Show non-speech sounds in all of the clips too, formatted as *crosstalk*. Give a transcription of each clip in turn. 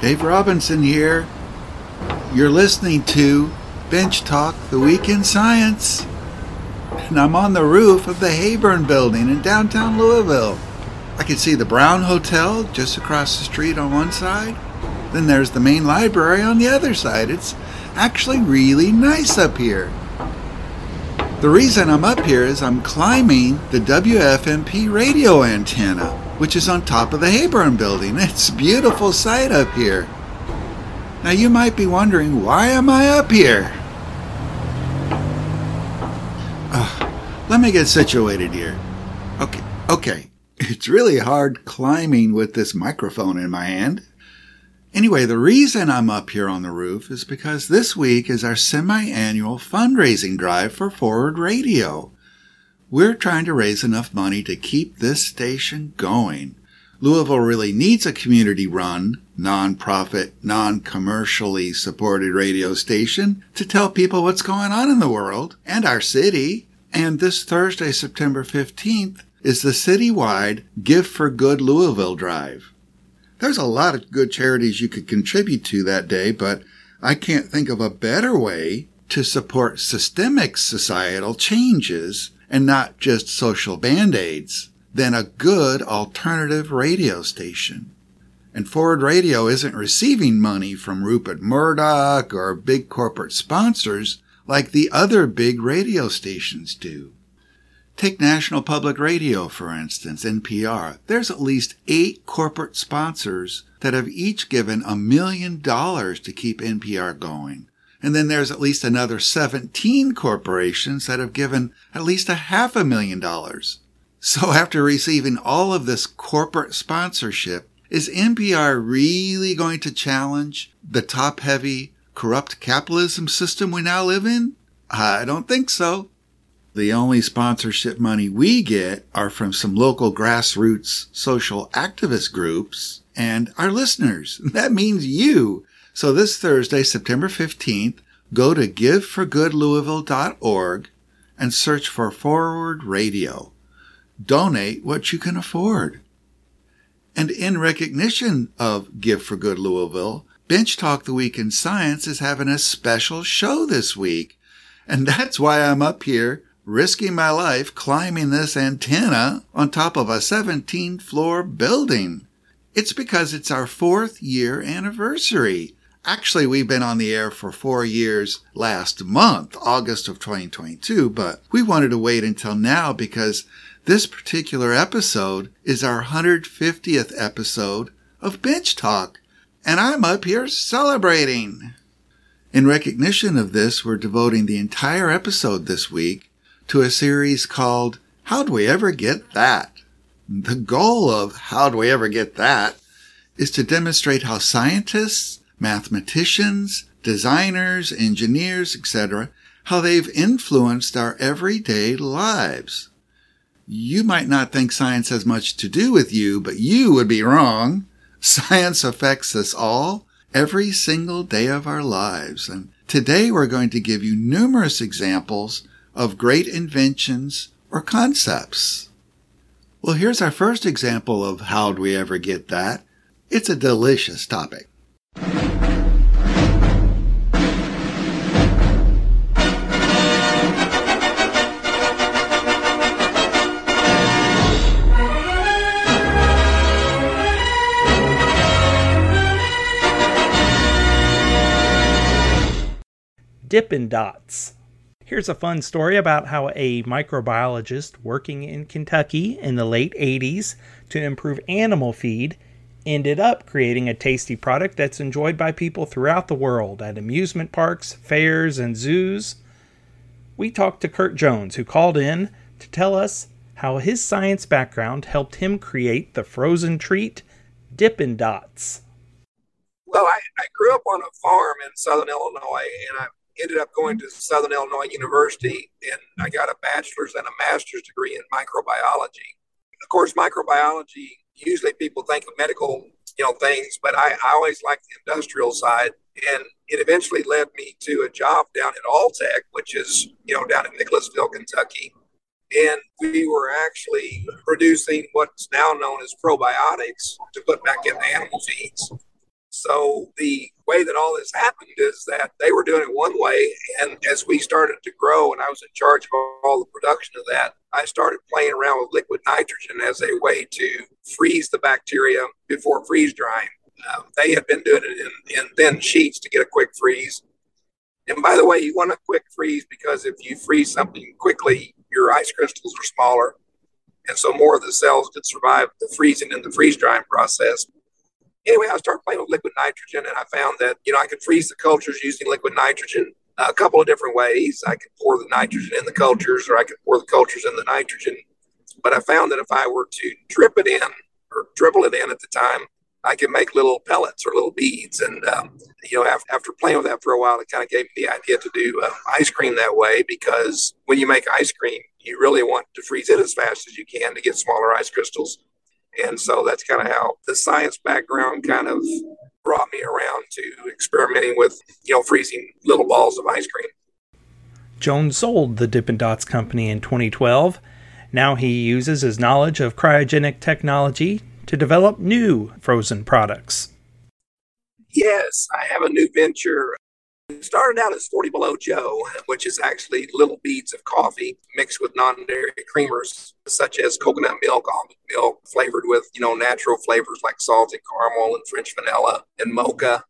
Dave Robinson here. You're listening to Bench Talk, the Week in Science. And I'm on the roof of the Heyburn building in downtown Louisville. I can see the Brown Hotel just across the street on one side. Then there's the main library on the other side. It's actually really nice up here. The reason I'm up here is I'm climbing the WFMP radio antenna, which is on top of the Heyburn building. It's beautiful sight up here. Now you might be wondering, why am I up here? Uh, let me get situated here. Okay, okay. It's really hard climbing with this microphone in my hand. Anyway, the reason I'm up here on the roof is because this week is our semi-annual fundraising drive for Forward Radio. We're trying to raise enough money to keep this station going. Louisville really needs a community run, non-profit, non-commercially supported radio station to tell people what's going on in the world and our city. And this Thursday, September 15th, is the citywide Give for Good Louisville Drive. There's a lot of good charities you could contribute to that day, but I can't think of a better way to support systemic societal changes and not just social band-aids than a good alternative radio station. And Forward Radio isn't receiving money from Rupert Murdoch or big corporate sponsors like the other big radio stations do. Take National Public Radio, for instance, NPR. There's at least eight corporate sponsors that have each given a million dollars to keep NPR going. And then there's at least another 17 corporations that have given at least a half a million dollars. So *laughs* after receiving all of this corporate sponsorship, is NPR really going to challenge the top heavy corrupt capitalism system we now live in? I don't think so. The only sponsorship money we get are from some local grassroots social activist groups and our listeners. *laughs* That means you. So this Thursday, September 15th, go to giveforgoodlouisville.org and search for Forward Radio. Donate what you can afford. And in recognition of Give for Good Louisville, Bench Talk the Week in Science is having a special show this week. And *laughs* that's why I'm up here risking my life climbing this antenna on top of a 17 floor building. It's because it's our fourth year anniversary. Actually, we've been on the air for four years last month, August of 2022, but we wanted to wait until now because this particular episode is our 150th episode of Bench Talk, and I'm up here celebrating. In recognition of this, we're devoting the entire episode this week to a series called How'd We Ever Get That? The goal of How'd We Ever Get That is to demonstrate how scientists, mathematicians, designers, engineers, etc., how they've influenced our everyday lives. You might not think science has much to do with you, but you would be wrong. *laughs* Science affects us all every single day of our lives. And today we're going to give you numerous examples of great inventions or concepts. Well, here's our first example of how'd we ever get that. It's a delicious topic. Dippin' Dots. Here's a fun story about how a microbiologist working in Kentucky in the late 80s to improve animal feed ended up creating a tasty product that's enjoyed by people throughout the world at amusement parks, fairs, and zoos. We talked to Kurt Jones, who called in to tell us how his science background helped him create the frozen treat Dippin' Dots. Well, I, I grew up on a farm in southern Illinois, and I ended up going to Southern Illinois University and I got a bachelor's and a master's degree in microbiology. Of course, microbiology, usually people think of medical, you know, things, but I, I always liked the industrial side. And it eventually led me to a job down at Alltech, which is, you know, down in Nicholasville, Kentucky. And we were actually producing what's now known as probiotics to put back in animal feeds. So the way that all this happened is that they were doing it one way, and as we started to grow, and I was in charge of all the production of that, I started playing around with liquid nitrogen as a way to freeze the bacteria before freeze drying. Um, they had been doing it in, in thin sheets to get a quick freeze. And by the way, you want a quick freeze because if you freeze something quickly, your ice crystals are smaller. And so more of the cells could survive the freezing and the freeze drying process. Anyway, I started playing with liquid nitrogen and I found that, you know, I could freeze the cultures using liquid nitrogen a couple of different ways. I could pour the nitrogen in the cultures or I could pour the cultures in the nitrogen. But I found that if I were to drip it in or dribble it in at the time, I could make little pellets or little beads. And, um, you know, after, after, playing with that for a while, it kind of gave me the idea to do uh, ice cream that way because when you make ice cream, you really want to freeze it as fast as you can to get smaller ice crystals. And so that's kind of how the science background kind of brought me around to experimenting with, you know, freezing little balls of ice cream. Jones sold the Dippin' Dots company in 2012. Now he uses his knowledge of cryogenic technology to develop new frozen products. Yes, I have a new venture. Started out as 40 Below Joe, which is actually little beads of coffee mixed with non-dairy creamers, such as coconut milk, almond milk, flavored with, you know, natural flavors like salted caramel and French vanilla and mocha.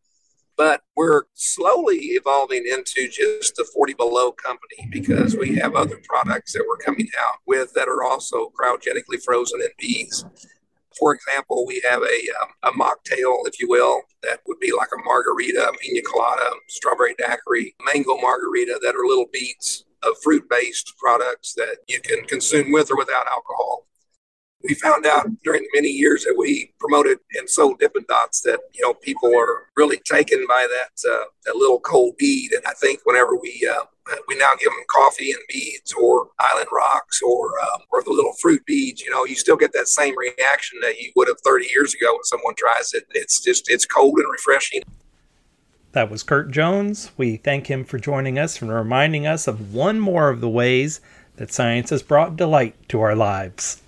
But we're slowly evolving into just a 40 Below company because we have other products that we're coming out with that are also cryogenically frozen in beads. For example, we have a, um, a mocktail, if you will, that would be like a margarita, pina colada, strawberry daiquiri, mango margarita that are little beads of fruit based products that you can consume with or without alcohol. We found out during the many years that we promoted and sold Dippin' Dots that you know people are really taken by that uh, that little cold bead, and I think whenever we uh, we now give them coffee and beads or island rocks or um, or the little fruit beads, you know, you still get that same reaction that you would have 30 years ago when someone tries it. It's just it's cold and refreshing. That was Kurt Jones. We thank him for joining us and reminding us of one more of the ways that science has brought delight to our lives.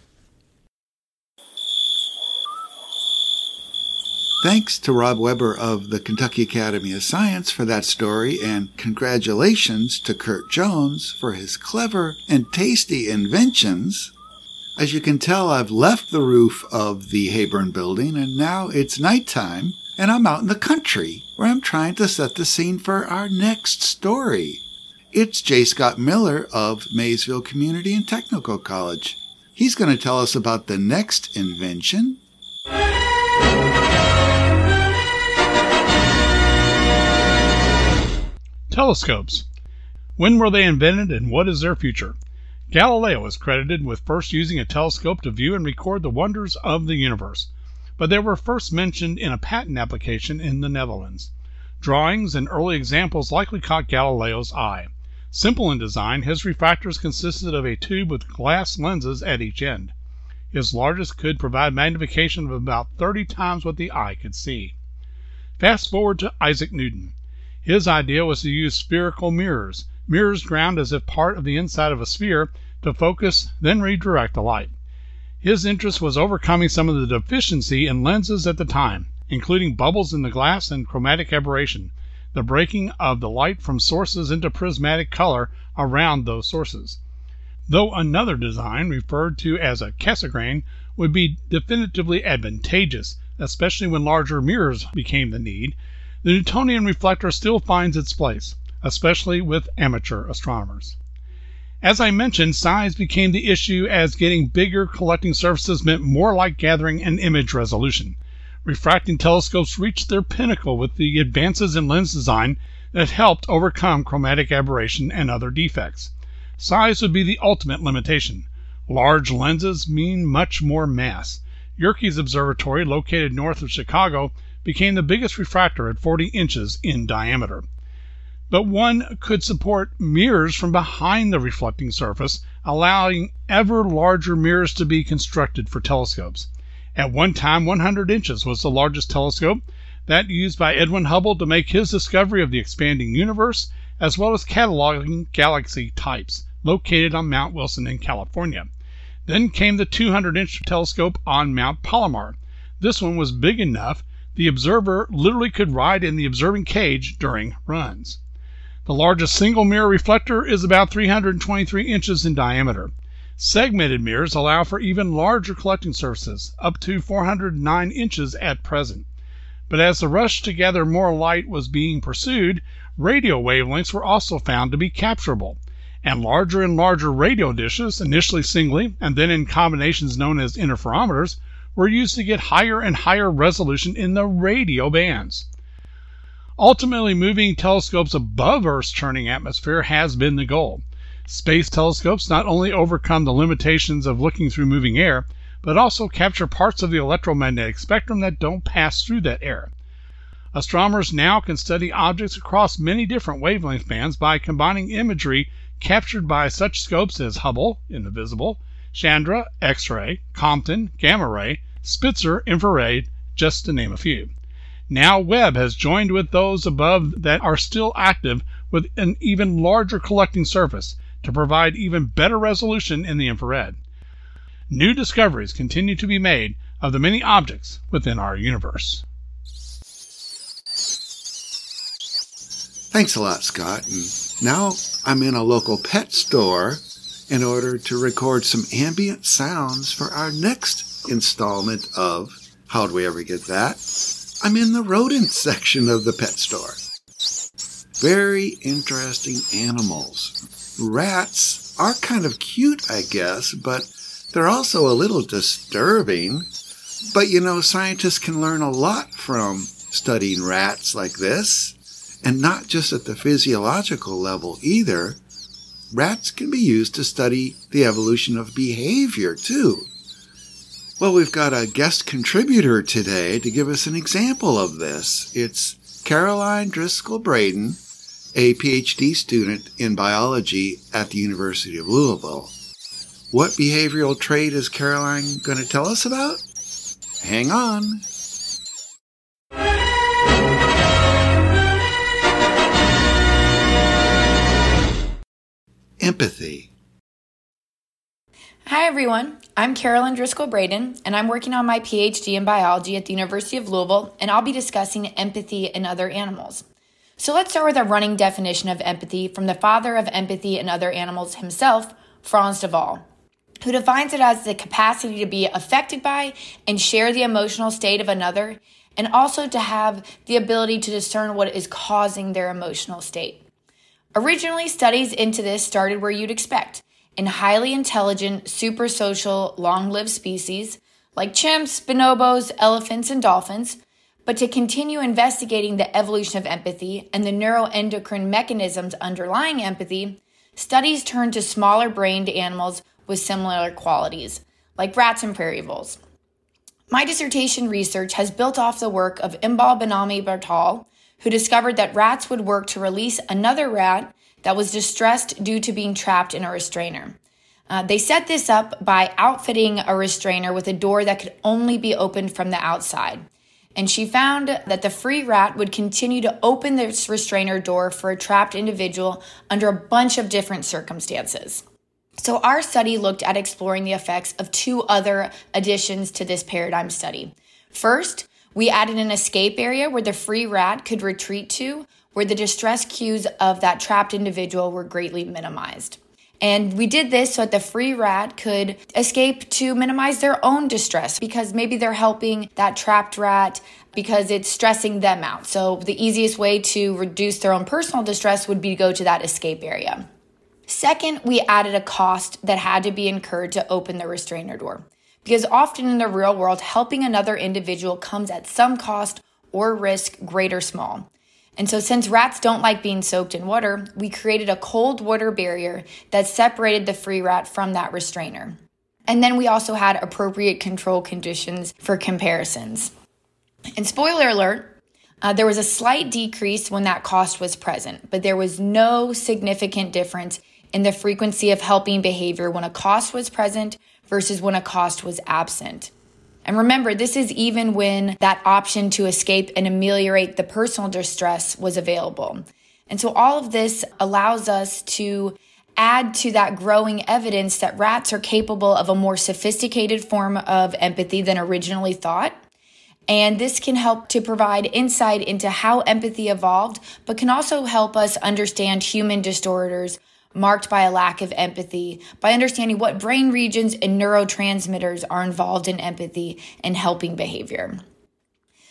Thanks to Rob Weber of the Kentucky Academy of Science for that story, and congratulations to Kurt Jones for his clever and tasty inventions. As you can tell, I've left the roof of the Heyburn building, and now it's nighttime, and I'm out in the country where I'm trying to set the scene for our next story. It's J. Scott Miller of Maysville Community and Technical College. He's going to tell us about the next invention Telescopes. When were they invented and what is their future? Galileo is credited with first using a telescope to view and record the wonders of the universe, but they were first mentioned in a patent application in the Netherlands. Drawings and early examples likely caught Galileo's eye. Simple in design, his refractors consisted of a tube with glass lenses at each end. His largest could provide magnification of about 30 times what the eye could see. Fast forward to Isaac Newton. His idea was to use spherical mirrors, mirrors ground as if part of the inside of a sphere, to focus, then redirect the light. His interest was overcoming some of the deficiency in lenses at the time, including bubbles in the glass and chromatic aberration, the breaking of the light from sources into prismatic color around those sources. Though another design, referred to as a Cassegrain, would be definitively advantageous, especially when larger mirrors became the need, the Newtonian reflector still finds its place, especially with amateur astronomers. As I mentioned, size became the issue as getting bigger collecting surfaces meant more light gathering and image resolution. Refracting telescopes reached their pinnacle with the advances in lens design that helped overcome chromatic aberration and other defects. Size would be the ultimate limitation. Large lenses mean much more mass. Yerkes Observatory, located north of Chicago, became the biggest refractor at 40 inches in diameter. But one could support mirrors from behind the reflecting surface, allowing ever larger mirrors to be constructed for telescopes. At one time, 100 inches was the largest telescope, that used by Edwin Hubble to make his discovery of the expanding universe, as well as cataloging galaxy types, located on Mount Wilson in California. Then came the 200 inch telescope on Mount Palomar. This one was big enough The observer literally could ride in the observing cage during runs. The largest single mirror reflector is about 323 inches in diameter. Segmented mirrors allow for even larger collecting surfaces, up to 409 inches at present. But as the rush to gather more light was being pursued, radio wavelengths were also found to be capturable, and larger and larger radio dishes, initially singly and then in combinations known as interferometers, were used to get higher and higher resolution in the radio bands. Ultimately, moving telescopes above Earth's churning atmosphere has been the goal. Space telescopes not only overcome the limitations of looking through moving air, but also capture parts of the electromagnetic spectrum that don't pass through that air. Astronomers now can study objects across many different wavelength bands by combining imagery captured by such scopes as Hubble in the visible, Chandra X ray, Compton gamma ray, Spitzer infrared, just to name a few. Now Webb has joined with those above that are still active with an even larger collecting surface to provide even better resolution in the infrared. New discoveries continue to be made of the many objects within our universe. Thanks a lot, Scott. And now I'm in a local pet store in order to record some ambient sounds for our next installment of How'd We Ever Get That? I'm in the rodent section of the pet store. Very interesting animals. Rats are kind of cute, I guess, but they're also a little disturbing. But you know, scientists can learn a lot from studying rats like this, and not just at the physiological level either. Rats can be used to study the evolution of behavior too. Well, we've got a guest contributor today to give us an example of this. It's Caroline Driscoll Braden, a PhD student in biology at the University of Louisville. What behavioral trait is Caroline going to tell us about? Hang on. Empathy. Hi, everyone. I'm Carolyn Driscoll Braden, and I'm working on my PhD in biology at the University of Louisville, and I'll be discussing empathy in other animals. So let's start with a running definition of empathy from the father of empathy in other animals himself, Frans de Waal, who defines it as the capacity to be affected by and share the emotional state of another, and also to have the ability to discern what is causing their emotional state. Originally, studies into this started where you'd expect in highly intelligent, super social, long lived species like chimps, bonobos, elephants, and dolphins, but to continue investigating the evolution of empathy and the neuroendocrine mechanisms underlying empathy, studies turned to smaller brained animals with similar qualities, like rats and prairie voles. My dissertation research has built off the work of Inbal Ben-Ami Bartal, who discovered that rats would work to release another rat that was distressed due to being trapped in a restrainer. Uh, they set this up by outfitting a restrainer with a door that could only be opened from the outside. And she found that the free rat would continue to open this restrainer door for a trapped individual under a bunch of different circumstances. So, our study looked at exploring the effects of two other additions to this paradigm study. First, we added an escape area where the free rat could retreat to where the distress cues of that trapped individual were greatly minimized. And we did this so that the free rat could escape to minimize their own distress because maybe they're helping that trapped rat because it's stressing them out. So the easiest way to reduce their own personal distress would be to go to that escape area. Second, we added a cost that had to be incurred to open the restrainer door. Because often in the real world, helping another individual comes at some cost or risk, great or small. And so, since rats don't like being soaked in water, we created a cold water barrier that separated the free rat from that restrainer. And then we also had appropriate control conditions for comparisons. And spoiler alert, uh, there was a slight decrease when that cost was present, but there was no significant difference in the frequency of helping behavior when a cost was present versus when a cost was absent. And remember, this is even when that option to escape and ameliorate the personal distress was available. And so all of this allows us to add to that growing evidence that rats are capable of a more sophisticated form of empathy than originally thought. And this can help to provide insight into how empathy evolved, but can also help us understand human disorders marked by a lack of empathy by understanding what brain regions and neurotransmitters are involved in empathy and helping behavior.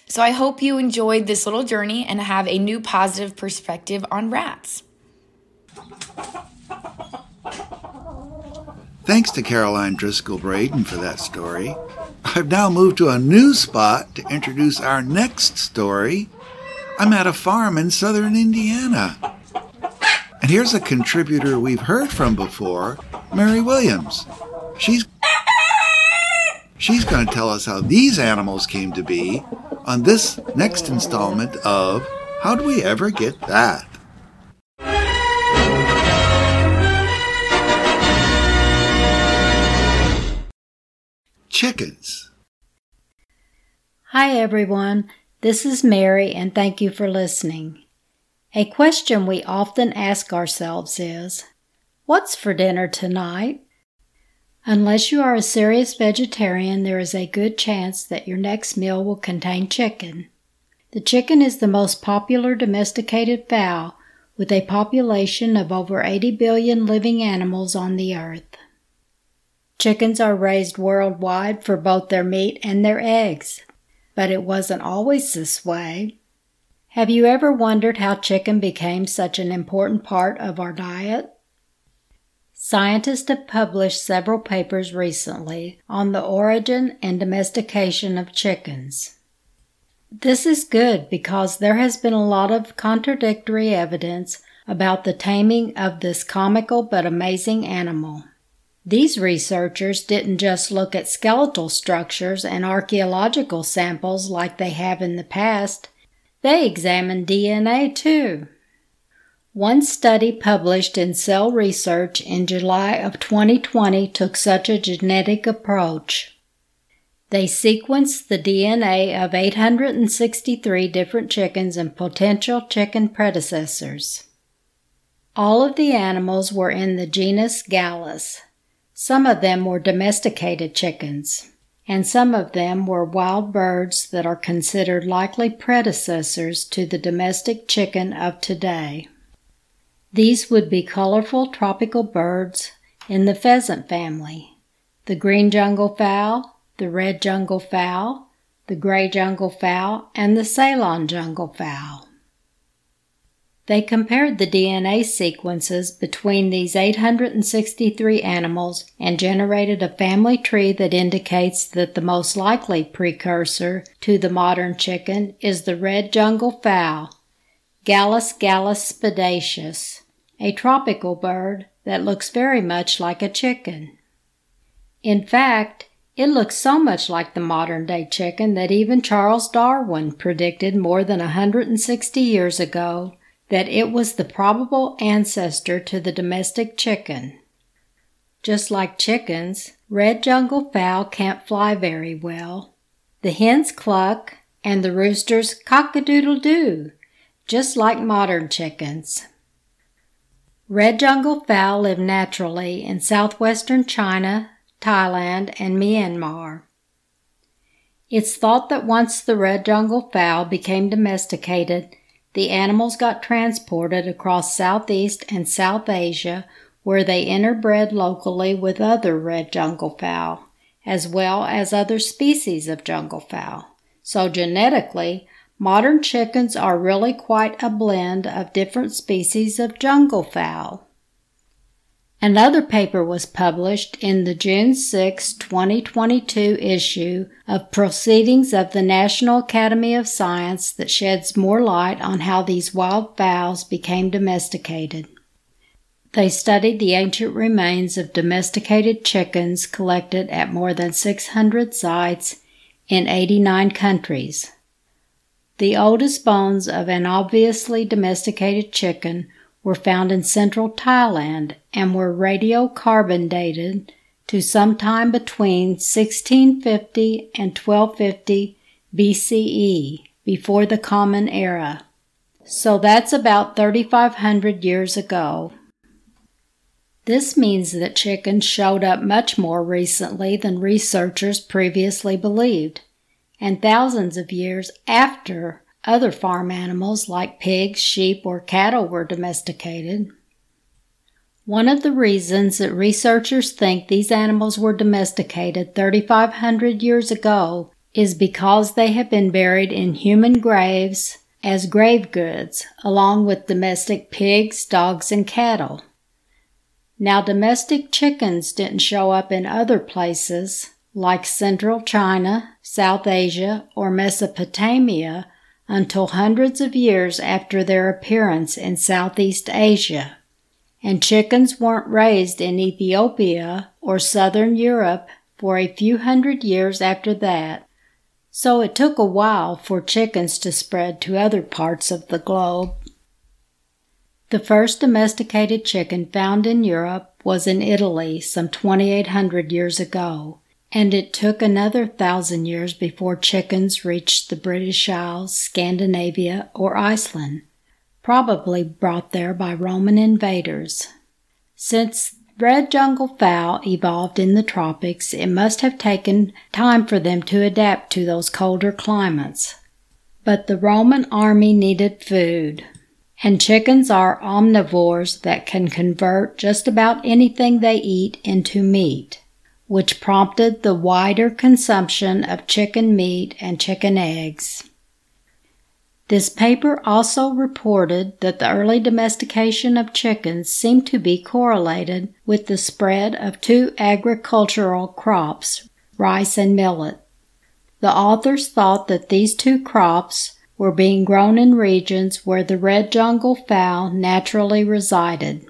So I hope you enjoyed this little journey and have a new positive perspective on rats. Thanks to Caroline Driscoll Braden for that story. I've now moved to a new spot to introduce our next story. I'm at a farm in southern Indiana. And here's a contributor we've heard from before, Mary Williams. She's She's going to tell us how these animals came to be on this next installment of How Do We Ever Get That? Chickens. Hi, everyone. This is Mary, and thank you for listening. A question we often ask ourselves is What's for dinner tonight? Unless you are a serious vegetarian, there is a good chance that your next meal will contain chicken. The chicken is the most popular domesticated fowl, with a population of over 80 billion living animals on the earth. Chickens are raised worldwide for both their meat and their eggs, but it wasn't always this way. Have you ever wondered how chicken became such an important part of our diet? Scientists have published several papers recently on the origin and domestication of chickens. This is good because there has been a lot of contradictory evidence about the taming of this comical but amazing animal. These researchers didn't just look at skeletal structures and archaeological samples like they have in the past, they examined DNA too. One study published in Cell Research in July of 2020 took such a genetic approach. They sequenced the DNA of 863 different chickens and potential chicken predecessors. All of the animals were in the genus Gallus. Some of them were domesticated chickens, and some of them were wild birds that are considered likely predecessors to the domestic chicken of today. These would be colorful tropical birds in the pheasant family the green jungle fowl, the red jungle fowl, the gray jungle fowl, and the Ceylon jungle fowl. They compared the DNA sequences between these 863 animals and generated a family tree that indicates that the most likely precursor to the modern chicken is the red jungle fowl, Gallus gallus spadiceus, a tropical bird that looks very much like a chicken. In fact, it looks so much like the modern day chicken that even Charles Darwin predicted more than a 160 years ago that it was the probable ancestor to the domestic chicken. Just like chickens, red jungle fowl can't fly very well. The hens cluck and the roosters cock a doodle doo, just like modern chickens. Red jungle fowl live naturally in southwestern China, Thailand, and Myanmar. It's thought that once the red jungle fowl became domesticated, the animals got transported across Southeast and South Asia where they interbred locally with other red jungle fowl, as well as other species of jungle fowl. So genetically, Modern chickens are really quite a blend of different species of jungle fowl. Another paper was published in the June 6, 2022 issue of Proceedings of the National Academy of Science that sheds more light on how these wild fowls became domesticated. They studied the ancient remains of domesticated chickens collected at more than 600 sites in 89 countries. The oldest bones of an obviously domesticated chicken were found in central Thailand and were radiocarbon dated to sometime between 1650 and 1250 BCE, before the Common Era. So that's about 3,500 years ago. This means that chickens showed up much more recently than researchers previously believed. and thousands of years after other farm animals like pigs, sheep, or cattle were domesticated. One of the reasons that researchers think these animals were domesticated 3,500 years ago is because they have been buried in human graves as grave goods, along with domestic pigs, dogs, and cattle. Now, domestic chickens didn't show up in other places like central China, South Asia, or Mesopotamia until hundreds of years after their appearance in Southeast Asia. And chickens weren't raised in Ethiopia or southern Europe for a few hundred years after that. So it took a while for chickens to spread to other parts of the globe. The first domesticated chicken found in Europe was in Italy some 2800 years ago and it took another thousand years before chickens reached the British Isles, Scandinavia, or Iceland, probably brought there by Roman invaders. Since red jungle fowl evolved in the tropics, it must have taken time for them to adapt to those colder climates. But the Roman army needed food, and chickens are omnivores that can convert just about anything they eat into meat which prompted the wider consumption of chicken meat and chicken eggs. This paper also reported that the early domestication of chickens seemed to be correlated with the spread of two agricultural crops, rice and millet. The authors thought that these two crops were being grown in regions where the red jungle fowl naturally resided.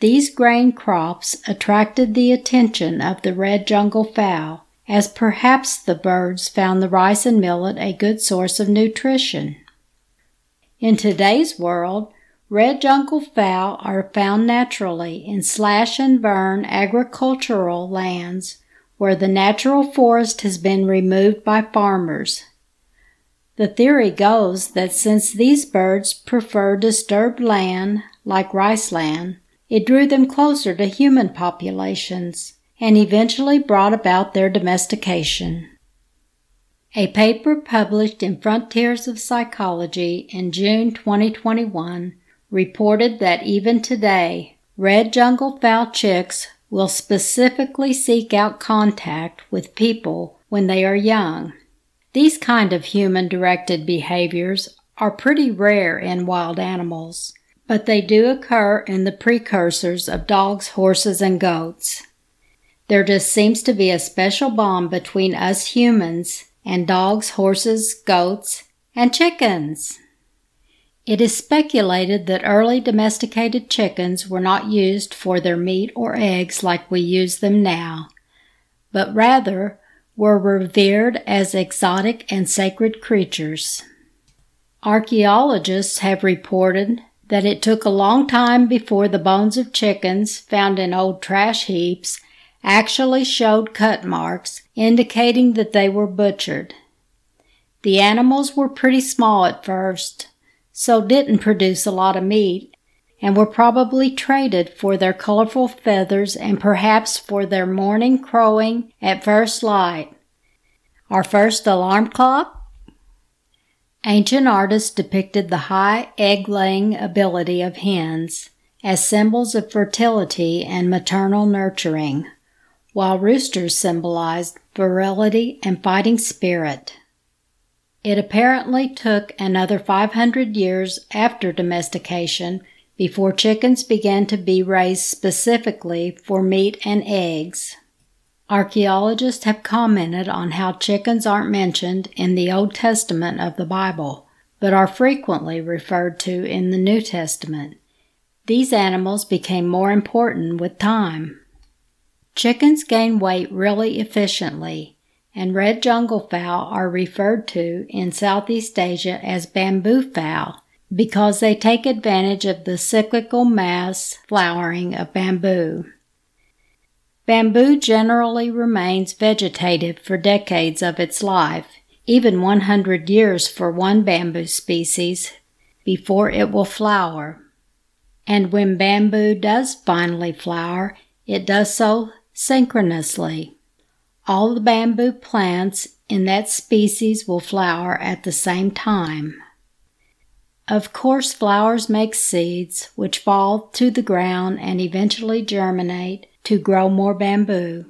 These grain crops attracted the attention of the red jungle fowl, as perhaps the birds found the rice and millet a good source of nutrition. In today's world, red jungle fowl are found naturally in slash and burn agricultural lands where the natural forest has been removed by farmers. The theory goes that since these birds prefer disturbed land like rice land, it drew them closer to human populations and eventually brought about their domestication. A paper published in Frontiers of Psychology in June 2021 reported that even today, red jungle fowl chicks will specifically seek out contact with people when they are young. These kind of human directed behaviors are pretty rare in wild animals but they do occur in the precursors of dogs, horses, and goats. There just seems to be a special bond between us humans and dogs, horses, goats, and chickens. It is speculated that early domesticated chickens were not used for their meat or eggs like we use them now, but rather were revered as exotic and sacred creatures. Archaeologists have reported that it took a long time before the bones of chickens found in old trash heaps actually showed cut marks indicating that they were butchered. The animals were pretty small at first, so didn't produce a lot of meat, and were probably traded for their colorful feathers and perhaps for their morning crowing at first light. Our first alarm clock Ancient artists depicted the high egg laying ability of hens as symbols of fertility and maternal nurturing, while roosters symbolized virility and fighting spirit. It apparently took another 500 years after domestication before chickens began to be raised specifically for meat and eggs. Archaeologists have commented on how chickens aren't mentioned in the Old Testament of the Bible, but are frequently referred to in the New Testament. These animals became more important with time. Chickens gain weight really efficiently, and red jungle fowl are referred to in Southeast Asia as bamboo fowl because they take advantage of the cyclical mass flowering of bamboo. Bamboo generally remains vegetative for decades of its life, even 100 years for one bamboo species, before it will flower. And when bamboo does finally flower, it does so synchronously. All the bamboo plants in that species will flower at the same time. Of course, flowers make seeds which fall to the ground and eventually germinate to grow more bamboo.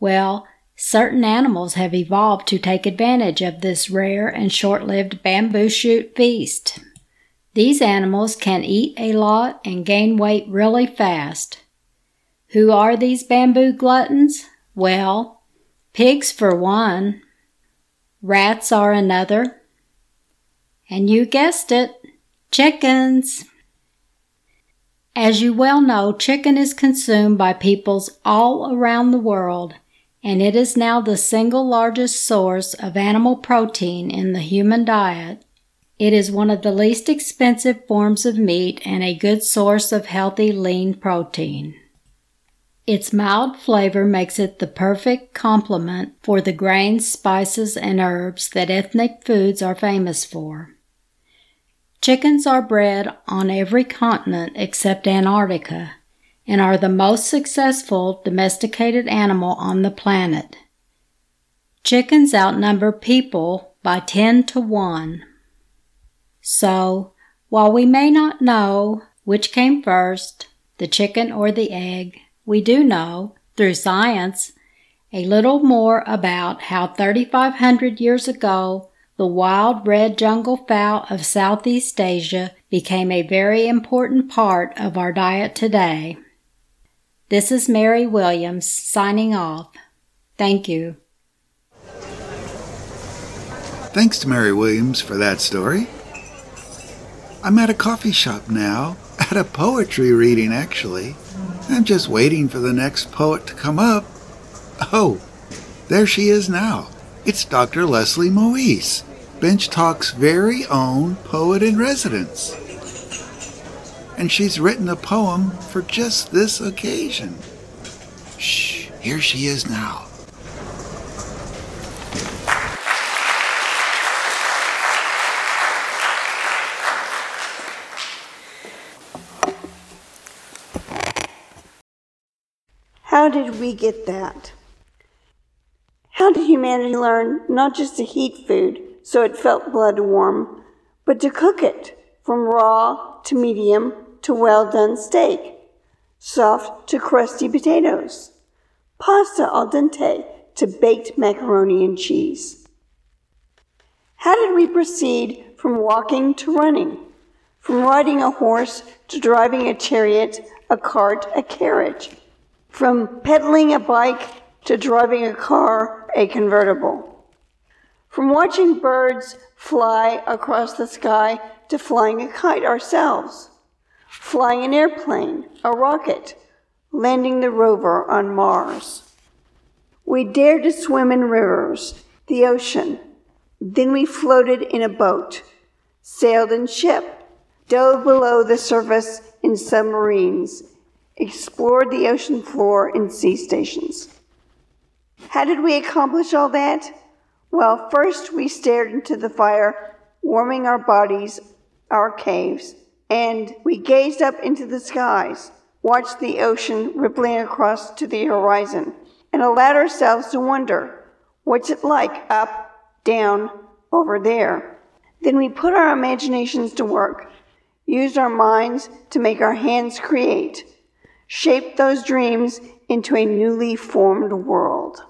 Well, certain animals have evolved to take advantage of this rare and short lived bamboo shoot feast. These animals can eat a lot and gain weight really fast. Who are these bamboo gluttons? Well, pigs for one, rats are another, and you guessed it, chickens. As you well know, chicken is consumed by peoples all around the world, and it is now the single largest source of animal protein in the human diet. It is one of the least expensive forms of meat and a good source of healthy lean protein. Its mild flavor makes it the perfect complement for the grains, spices, and herbs that ethnic foods are famous for. Chickens are bred on every continent except Antarctica and are the most successful domesticated animal on the planet. Chickens outnumber people by 10 to 1. So, while we may not know which came first, the chicken or the egg, we do know, through science, a little more about how 3,500 years ago the wild red jungle fowl of Southeast Asia became a very important part of our diet today. This is Mary Williams signing off. Thank you. Thanks to Mary Williams for that story. I'm at a coffee shop now, *laughs* at a poetry reading actually. I'm just waiting for the next poet to come up. Oh, there she is now. It's Dr. Leslie Moise. Bench Talk's very own poet in residence. And she's written a poem for just this occasion. Shh, here she is now. How did we get that? How did humanity learn not just to heat food, so it felt blood warm, but to cook it from raw to medium to well done steak, soft to crusty potatoes, pasta al dente to baked macaroni and cheese. How did we proceed from walking to running, from riding a horse to driving a chariot, a cart, a carriage, from pedaling a bike to driving a car, a convertible? From watching birds fly across the sky to flying a kite ourselves, flying an airplane, a rocket, landing the rover on Mars. We dared to swim in rivers, the ocean. Then we floated in a boat, sailed in ship, dove below the surface in submarines, explored the ocean floor in sea stations. How did we accomplish all that? Well, first we stared into the fire, warming our bodies, our caves, and we gazed up into the skies, watched the ocean rippling across to the horizon, and allowed ourselves to wonder what's it like up, down, over there. Then we put our imaginations to work, used our minds to make our hands create, shaped those dreams into a newly formed world.